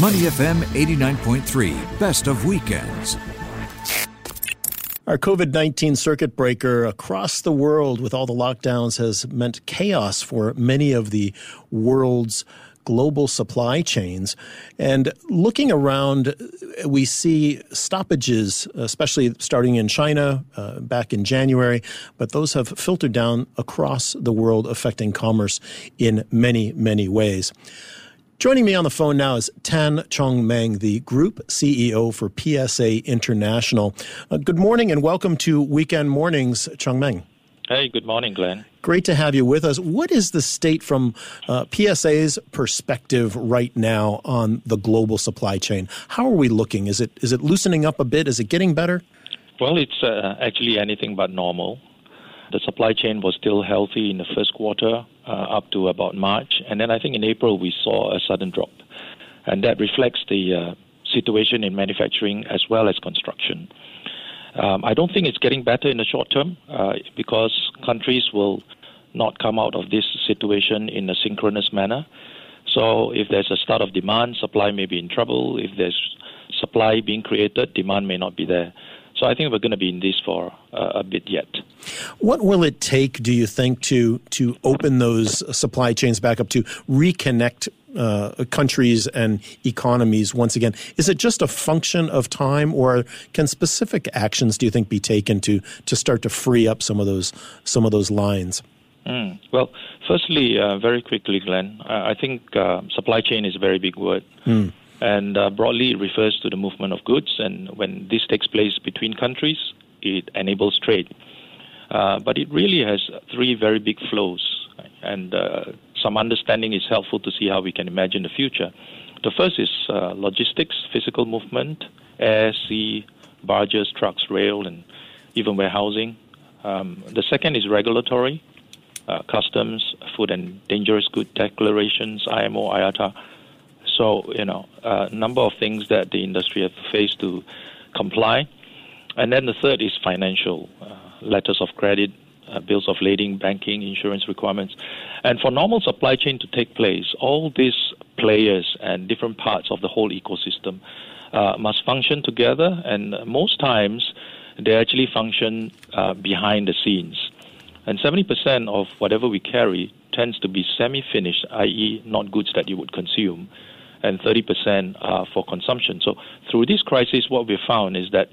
Money FM 89.3, best of weekends. Our COVID 19 circuit breaker across the world with all the lockdowns has meant chaos for many of the world's global supply chains. And looking around, we see stoppages, especially starting in China uh, back in January, but those have filtered down across the world, affecting commerce in many, many ways. Joining me on the phone now is Tan Chong Meng, the Group CEO for PSA International. Uh, good morning and welcome to Weekend Mornings, Chong Meng. Hey, good morning, Glenn. Great to have you with us. What is the state from uh, PSA's perspective right now on the global supply chain? How are we looking? Is it is it loosening up a bit? Is it getting better? Well, it's uh, actually anything but normal. The supply chain was still healthy in the first quarter uh, up to about March, and then I think in April we saw a sudden drop, and that reflects the uh, situation in manufacturing as well as construction. Um, I don't think it's getting better in the short term uh, because countries will not come out of this situation in a synchronous manner. So if there's a start of demand, supply may be in trouble. If there's supply being created, demand may not be there. So I think we're going to be in this for uh, a bit yet. What will it take, do you think, to to open those supply chains back up to reconnect uh, countries and economies once again? Is it just a function of time, or can specific actions, do you think, be taken to to start to free up some of those some of those lines? Mm. Well, firstly, uh, very quickly, Glenn, I think uh, supply chain is a very big word. Mm. And uh, broadly, it refers to the movement of goods. And when this takes place between countries, it enables trade. Uh, but it really has three very big flows. And uh, some understanding is helpful to see how we can imagine the future. The first is uh, logistics, physical movement, air, sea, barges, trucks, rail, and even warehousing. Um, the second is regulatory, uh, customs, food and dangerous good declarations, IMO, IATA so, you know, a number of things that the industry have faced to comply. And then the third is financial uh, letters of credit, uh, bills of lading, banking, insurance requirements. And for normal supply chain to take place, all these players and different parts of the whole ecosystem uh, must function together. And most times, they actually function uh, behind the scenes. And 70% of whatever we carry tends to be semi finished, i.e., not goods that you would consume and 30% uh, for consumption. So through this crisis, what we found is that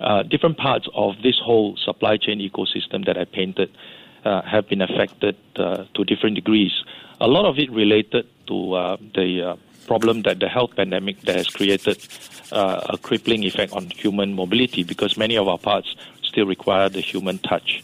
uh, different parts of this whole supply chain ecosystem that I painted uh, have been affected uh, to different degrees. A lot of it related to uh, the uh, problem that the health pandemic that has created a crippling effect on human mobility because many of our parts still require the human touch.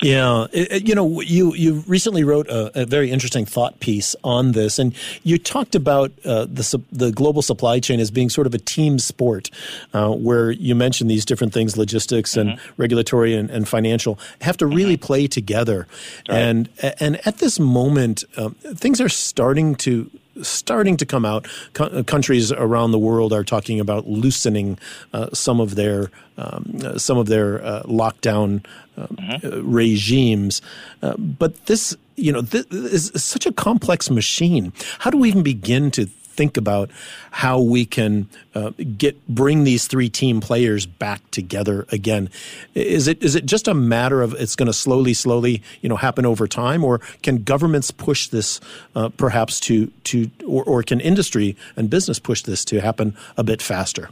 Yeah, you know, you you recently wrote a, a, very interesting thought piece on this, and you talked about uh, the the global supply chain as being sort of a team sport, uh, where you mentioned these different things, logistics and mm-hmm. regulatory and, and, financial, have to really mm-hmm. play together, right. and and at this moment, um, things are starting to starting to come out. Co- uh, countries around the world are talking about loosening uh, some of their um, uh, some of their uh, lockdown um, mm-hmm. regimes. Uh, but this, you know, this is such a complex machine. How do we even begin to think about how we can uh, get bring these three team players back together again. Is it is it just a matter of it's going to slowly, slowly, you know, happen over time, or can governments push this uh, perhaps to to or, or can industry and business push this to happen a bit faster?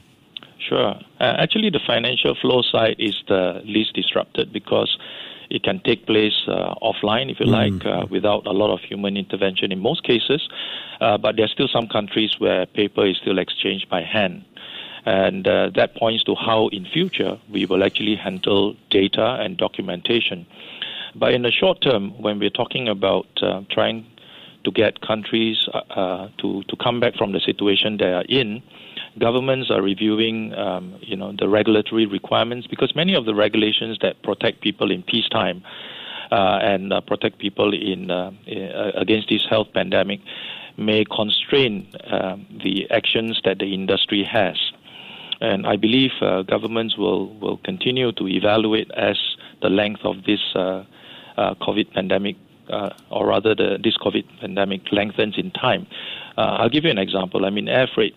Sure. Uh, actually, the financial flow side is the least disrupted because it can take place uh, offline, if you mm. like, uh, without a lot of human intervention in most cases. Uh, but there are still some countries where paper is still exchanged by hand. And uh, that points to how, in future, we will actually handle data and documentation. But in the short term, when we're talking about uh, trying to get countries uh, to, to come back from the situation they are in, governments are reviewing, um, you know, the regulatory requirements because many of the regulations that protect people in peacetime uh, and uh, protect people in uh, uh against this health pandemic may constrain um, the actions that the industry has. And I believe uh, governments will, will continue to evaluate as the length of this uh, COVID pandemic, or rather, the, this COVID pandemic lengthens in time. I'll give you an example. I mean, air freight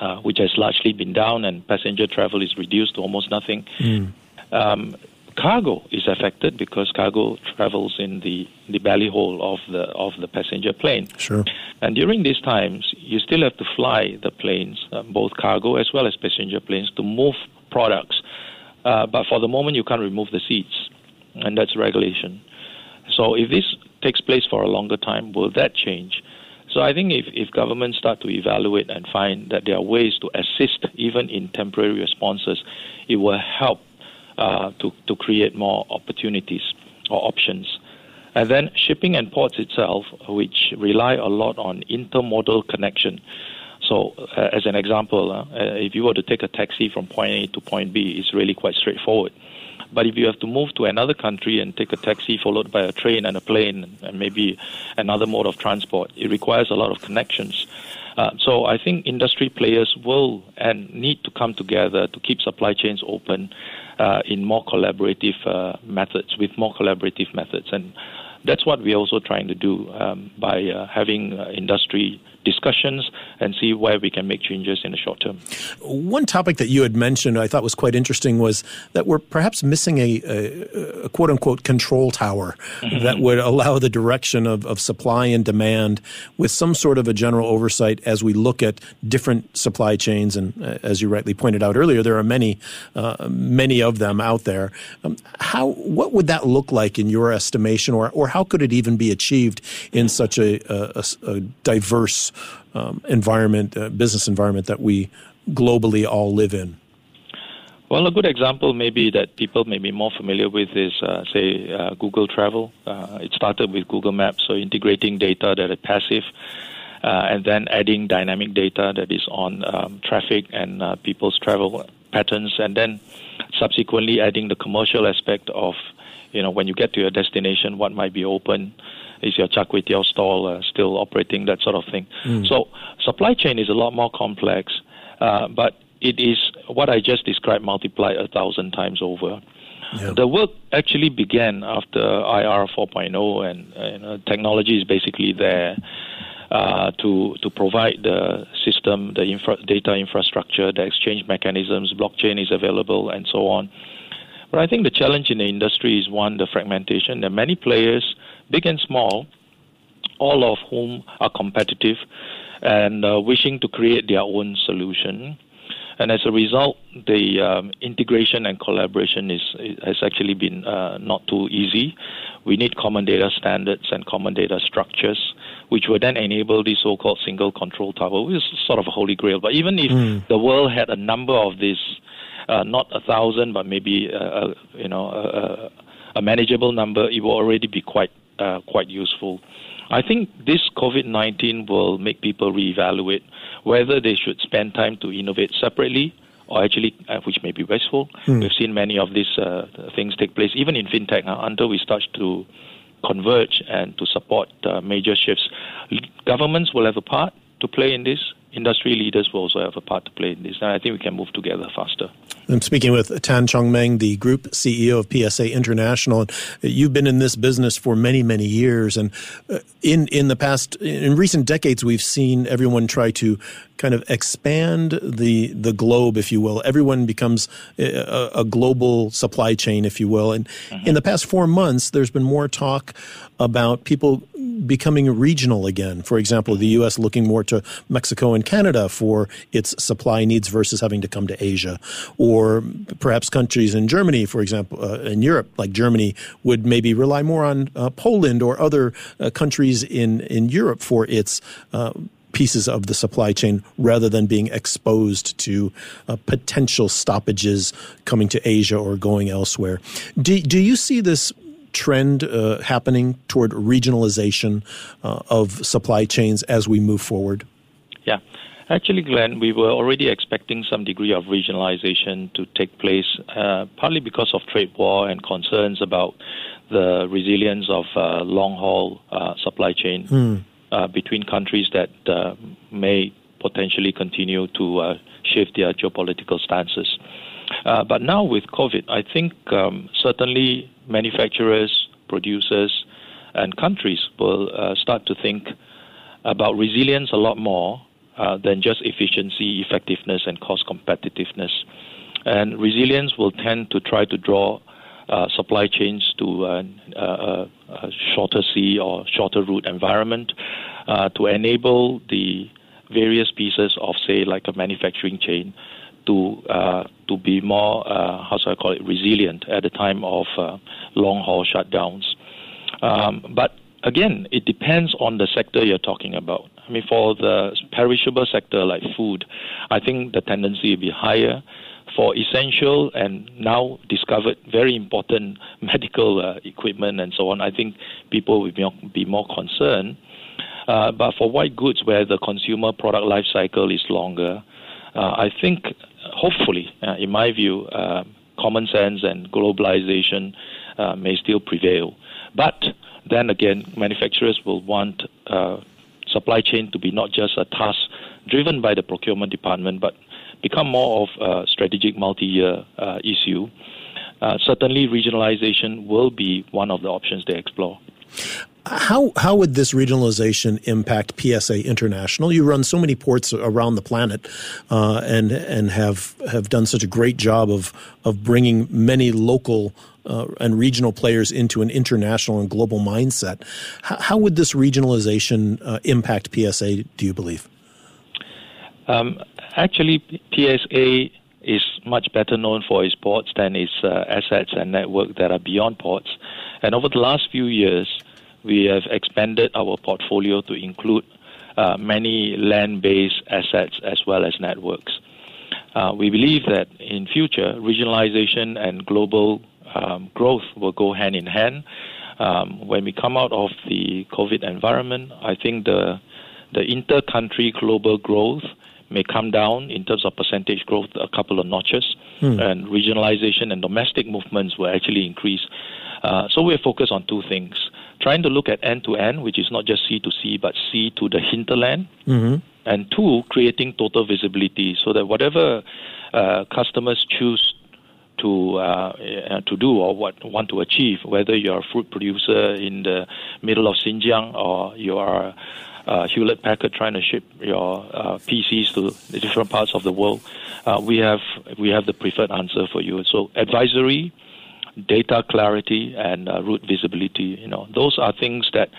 uh, which has largely been down, and passenger travel is reduced to almost nothing. Mm. Um, cargo is affected because cargo travels in the, the belly hold of the of the passenger plane. Sure. And during these times, you still have to fly the planes, uh, both cargo as well as passenger planes, to move products. Uh, but for the moment, you can't remove the seats, and that's regulation. So if this takes place for a longer time, will that change? So I think if, if governments start to evaluate and find that there are ways to assist even in temporary responses, it will help uh, to, to create more opportunities or options. And then shipping and ports itself, which rely a lot on intermodal connection. So, uh, as an example, uh, if you were to take a taxi from point A to point B, it's really quite straightforward. But if you have to move to another country and take a taxi followed by a train and a plane and maybe another mode of transport, it requires a lot of connections. Uh, so I think industry players will and need to come together to keep supply chains open uh, in more collaborative uh, methods, with more collaborative methods. And that's what we're also trying to do um, by uh, having uh, industry discussions and see where we can make changes in the short term. One topic that you had mentioned I thought was quite interesting was that we're perhaps missing a, a, a quote unquote control tower mm-hmm. that would allow the direction of, of supply and demand with some sort of a general oversight as we look at different supply chains. And uh, as you rightly pointed out earlier, there are many, uh, many of them out there. Um, how, what would that look like in your estimation, or, or how could it even be achieved in such a, a, a diverse um, environment, uh, business environment that we globally all live in? Well, a good example maybe that people may be more familiar with is, uh, say, uh, Google Travel. Uh, it started with Google Maps, so integrating data that is passive, uh, and then adding dynamic data that is on um, traffic and uh, people's travel patterns, and then subsequently adding the commercial aspect of, you know, when you get to your destination, what might be open, is your char kway teow stall uh, still operating, that sort of thing. Mm. So supply chain is a lot more complex, uh, but it is what I just described multiplied a thousand times over. Yep. The work actually began after IR 4.0, and uh, technology is basically there uh, to to provide the system, the infra- data infrastructure, the exchange mechanisms. Blockchain is available, and so on. But I think the challenge in the industry is one, the fragmentation. There are many players big and small, all of whom are competitive and uh, wishing to create their own solution. And as a result, the um, integration and collaboration is has actually been uh, not too easy. We need common data standards and common data structures, which would then enable the so-called single control tower, which is sort of a holy grail. But even if mm. the world had a number of these, uh, not a thousand, but maybe uh, you know a, a, manageable number, it will already be quite uh, quite useful. I think this COVID 19 will make people reevaluate whether they should spend time to innovate separately or actually, uh, which may be wasteful. Mm. We've seen many of these uh, things take place, even in fintech, uh, until we start to converge and to support uh, major shifts. Governments will have a part to play in this. Industry leaders will also have a part to play in this, and I think we can move together faster. I'm speaking with Tan Chong Meng, the group CEO of PSA International. You've been in this business for many, many years, and uh, in in the past, in recent decades, we've seen everyone try to kind of expand the the globe, if you will. Everyone becomes a, a global supply chain, if you will. And mm-hmm. in the past four months, there's been more talk about people becoming regional again. For example, the U.S. looking more to Mexico and Canada for its supply needs versus having to come to Asia, or perhaps countries in Germany, for example, uh, in Europe, like Germany, would maybe rely more on uh, Poland or other uh, countries in in Europe for its uh, pieces of the supply chain rather than being exposed to uh, potential stoppages coming to Asia or going elsewhere. Do, do you see this trend uh, happening toward regionalization uh, of supply chains as we move forward? Yeah. Actually, Glenn, we were already expecting some degree of regionalization to take place, uh, partly because of trade war and concerns about the resilience of uh, long haul uh, supply chain mm. between countries that may potentially continue to shift their geopolitical stances. Uh, but now with COVID, I think um, certainly manufacturers, producers, and countries will uh, start to think about resilience a lot more uh, than just efficiency, effectiveness, and cost competitiveness. And resilience will tend to try to draw uh, supply chains to uh, uh, a shorter sea or shorter route environment uh, to enable the various pieces of, say, like a manufacturing chain to uh, to be more, uh, how should I call it, resilient at the time of long haul shutdowns. Um, but again, it depends on the sector you're talking about. I mean, for the perishable sector like food, I think the tendency will be higher. For essential and now discovered very important medical uh, equipment and so on, I think people will be more, be more concerned. Uh, but for white goods, where the consumer product life cycle is longer, uh, I think hopefully, uh, in my view, uh, common sense and globalization uh, may still prevail. But then again, manufacturers will want supply chain to be not just a task driven by the procurement department, but become more of a strategic multi-year issue. Uh, certainly, regionalization will be one of the options they explore. How how would this regionalization impact PSA International? You run so many ports around the planet, uh, and and have have done such a great job of of bringing many local uh, and regional players into an international and global mindset. How, how would this regionalization uh, impact PSA? Do you believe? Um, actually, PSA is much better known for its ports than its uh, assets and network that are beyond ports. And over the last few years we have expanded our portfolio to include uh, many land-based assets as well as networks. Uh, we believe that in future, regionalization and global um, growth will go hand in hand. Um, when we come out of the COVID environment, I think the the inter-country global growth may come down in terms of percentage growth a couple of notches, hmm. and regionalization and domestic movements will actually increase. Uh, so we're focused on two things trying to look at end to end, which is not just sea to sea, but sea to the hinterland. Mm-hmm. And two, creating total visibility so that whatever uh, customers choose to uh, uh, to do or what want to achieve, whether you're a fruit producer in the middle of Xinjiang or you are uh, Hewlett Packard trying to ship your uh, PCs to different parts of the world, uh, we have we have the preferred answer for you. So advisory, data clarity and uh, route visibility. You know, those are things that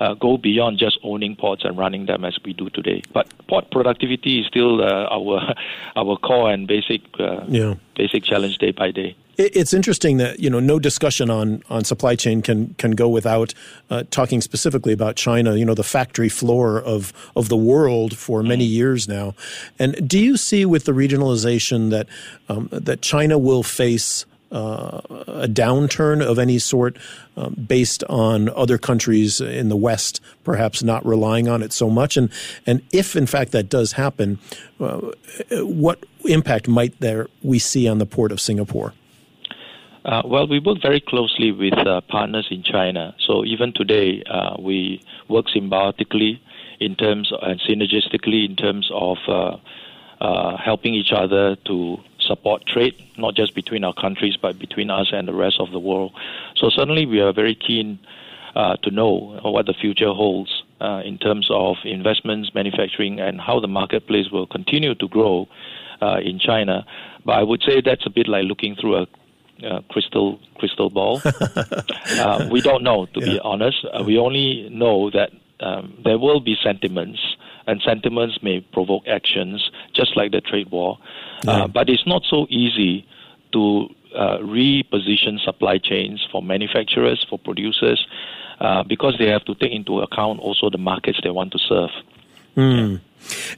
uh, go beyond just owning ports and running them as we do today. But port productivity is still uh, our our core and basic uh, yeah. basic challenge day by day. It's interesting that you know no discussion on, on supply chain can can go without uh, talking specifically about China. You know the factory floor of of the world for many mm. years now. And do you see with the regionalization that um, that China will face uh, a downturn of any sort um, based on other countries in the West perhaps not relying on it so much? And, and if in fact that does happen, uh, what impact might there we see on the port of Singapore? Uh, well, we work very closely with uh, partners in China. So even today, uh, we work symbiotically in terms and synergistically in terms of uh, helping each other to support trade, not just between our countries, but between us and the rest of the world. So certainly we are very keen uh, to know what the future holds uh, in terms of investments, manufacturing, and how the marketplace will continue to grow uh, in China. But I would say that's a bit like looking through a uh, crystal crystal ball. uh, we don't know, to yeah. be honest. Uh, we only know that um, there will be sentiments, and sentiments may provoke actions, just like the trade war. Yeah. Uh, but it's not so easy to uh, reposition supply chains for manufacturers, for producers, uh, because they have to take into account also the markets they want to serve. Mm. Yeah.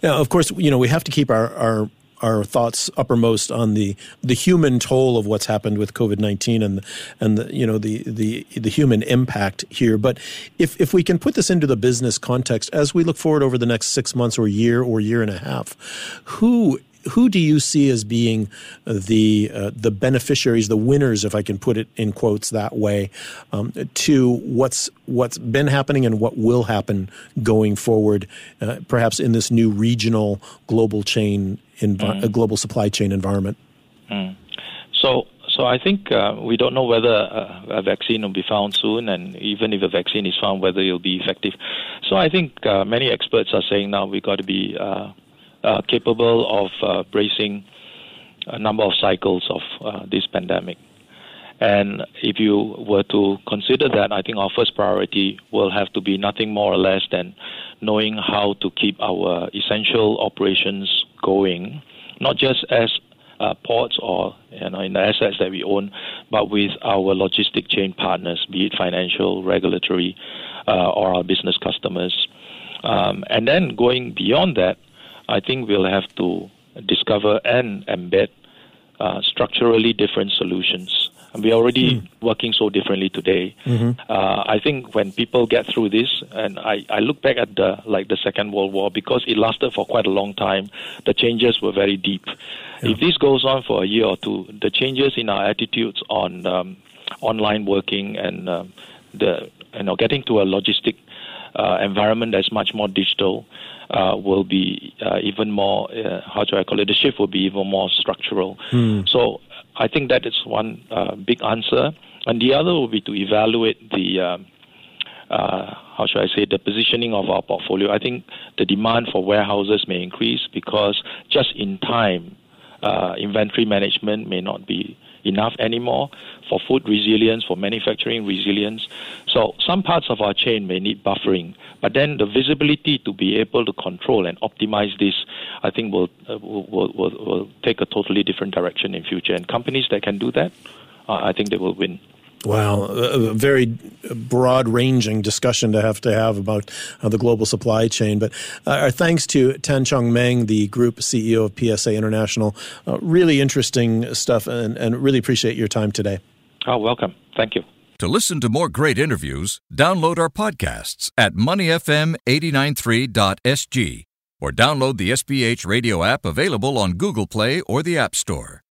Now, of course, you know we have to keep our, our our thoughts uppermost on the the human toll of what's happened with COVID nineteen and and the, you know the the the human impact here. But if if we can put this into the business context as we look forward over the next six months or year or year and a half, who who do you see as being the uh, the beneficiaries, the winners, if I can put it in quotes that way, um, to what's what's been happening and what will happen going forward, uh, perhaps in this new regional global chain, envi- mm. global supply chain environment? Mm. So So I think uh, we don't know whether uh, a vaccine will be found soon, and even if a vaccine is found, whether it'll be effective. So I think uh, many experts are saying now we've got to be uh, uh, capable of uh, bracing a number of cycles of this pandemic. And if you were to consider that, I think our first priority will have to be nothing more or less than knowing how to keep our essential operations going, not just as uh, ports or you know, in the assets that we own, but with our logistic chain partners, be it financial, regulatory, uh, or our business customers. Um, and then going beyond that, I think we'll have to discover and embed uh, structurally different solutions. And we're already mm. working so differently today. Mm-hmm. Uh, I think when people get through this, and I, I look back at the like the Second World War because it lasted for quite a long time, the changes were very deep. Yeah. If this goes on for a year or two, the changes in our attitudes on um, online working and um, the you know getting to a logistic uh, environment that's much more digital uh, will be uh, even more, uh, how do I call it, the shift will be even more structural. Mm. So I think that is one uh, big answer. And the other will be to evaluate the, um, uh, how should I say, the positioning of our portfolio. I think the demand for warehouses may increase because just in time, uh, inventory management may not be enough anymore for food resilience, for manufacturing resilience. So some parts of our chain may need buffering, but then the visibility to be able to control and optimize this, I think, will uh, will, will, will, take a totally different direction in future. And companies that can do that, uh, I think they will win. Wow, a very broad ranging discussion to have to have about uh, the global supply chain. But uh, our thanks to Tan Chong Meng, the group CEO of PSA International. Uh, really interesting stuff, and, and really appreciate your time today. Oh, welcome. Thank you. To listen to more great interviews, download our podcasts at moneyfm893.sg or download the SPH radio app available on Google Play or the App Store.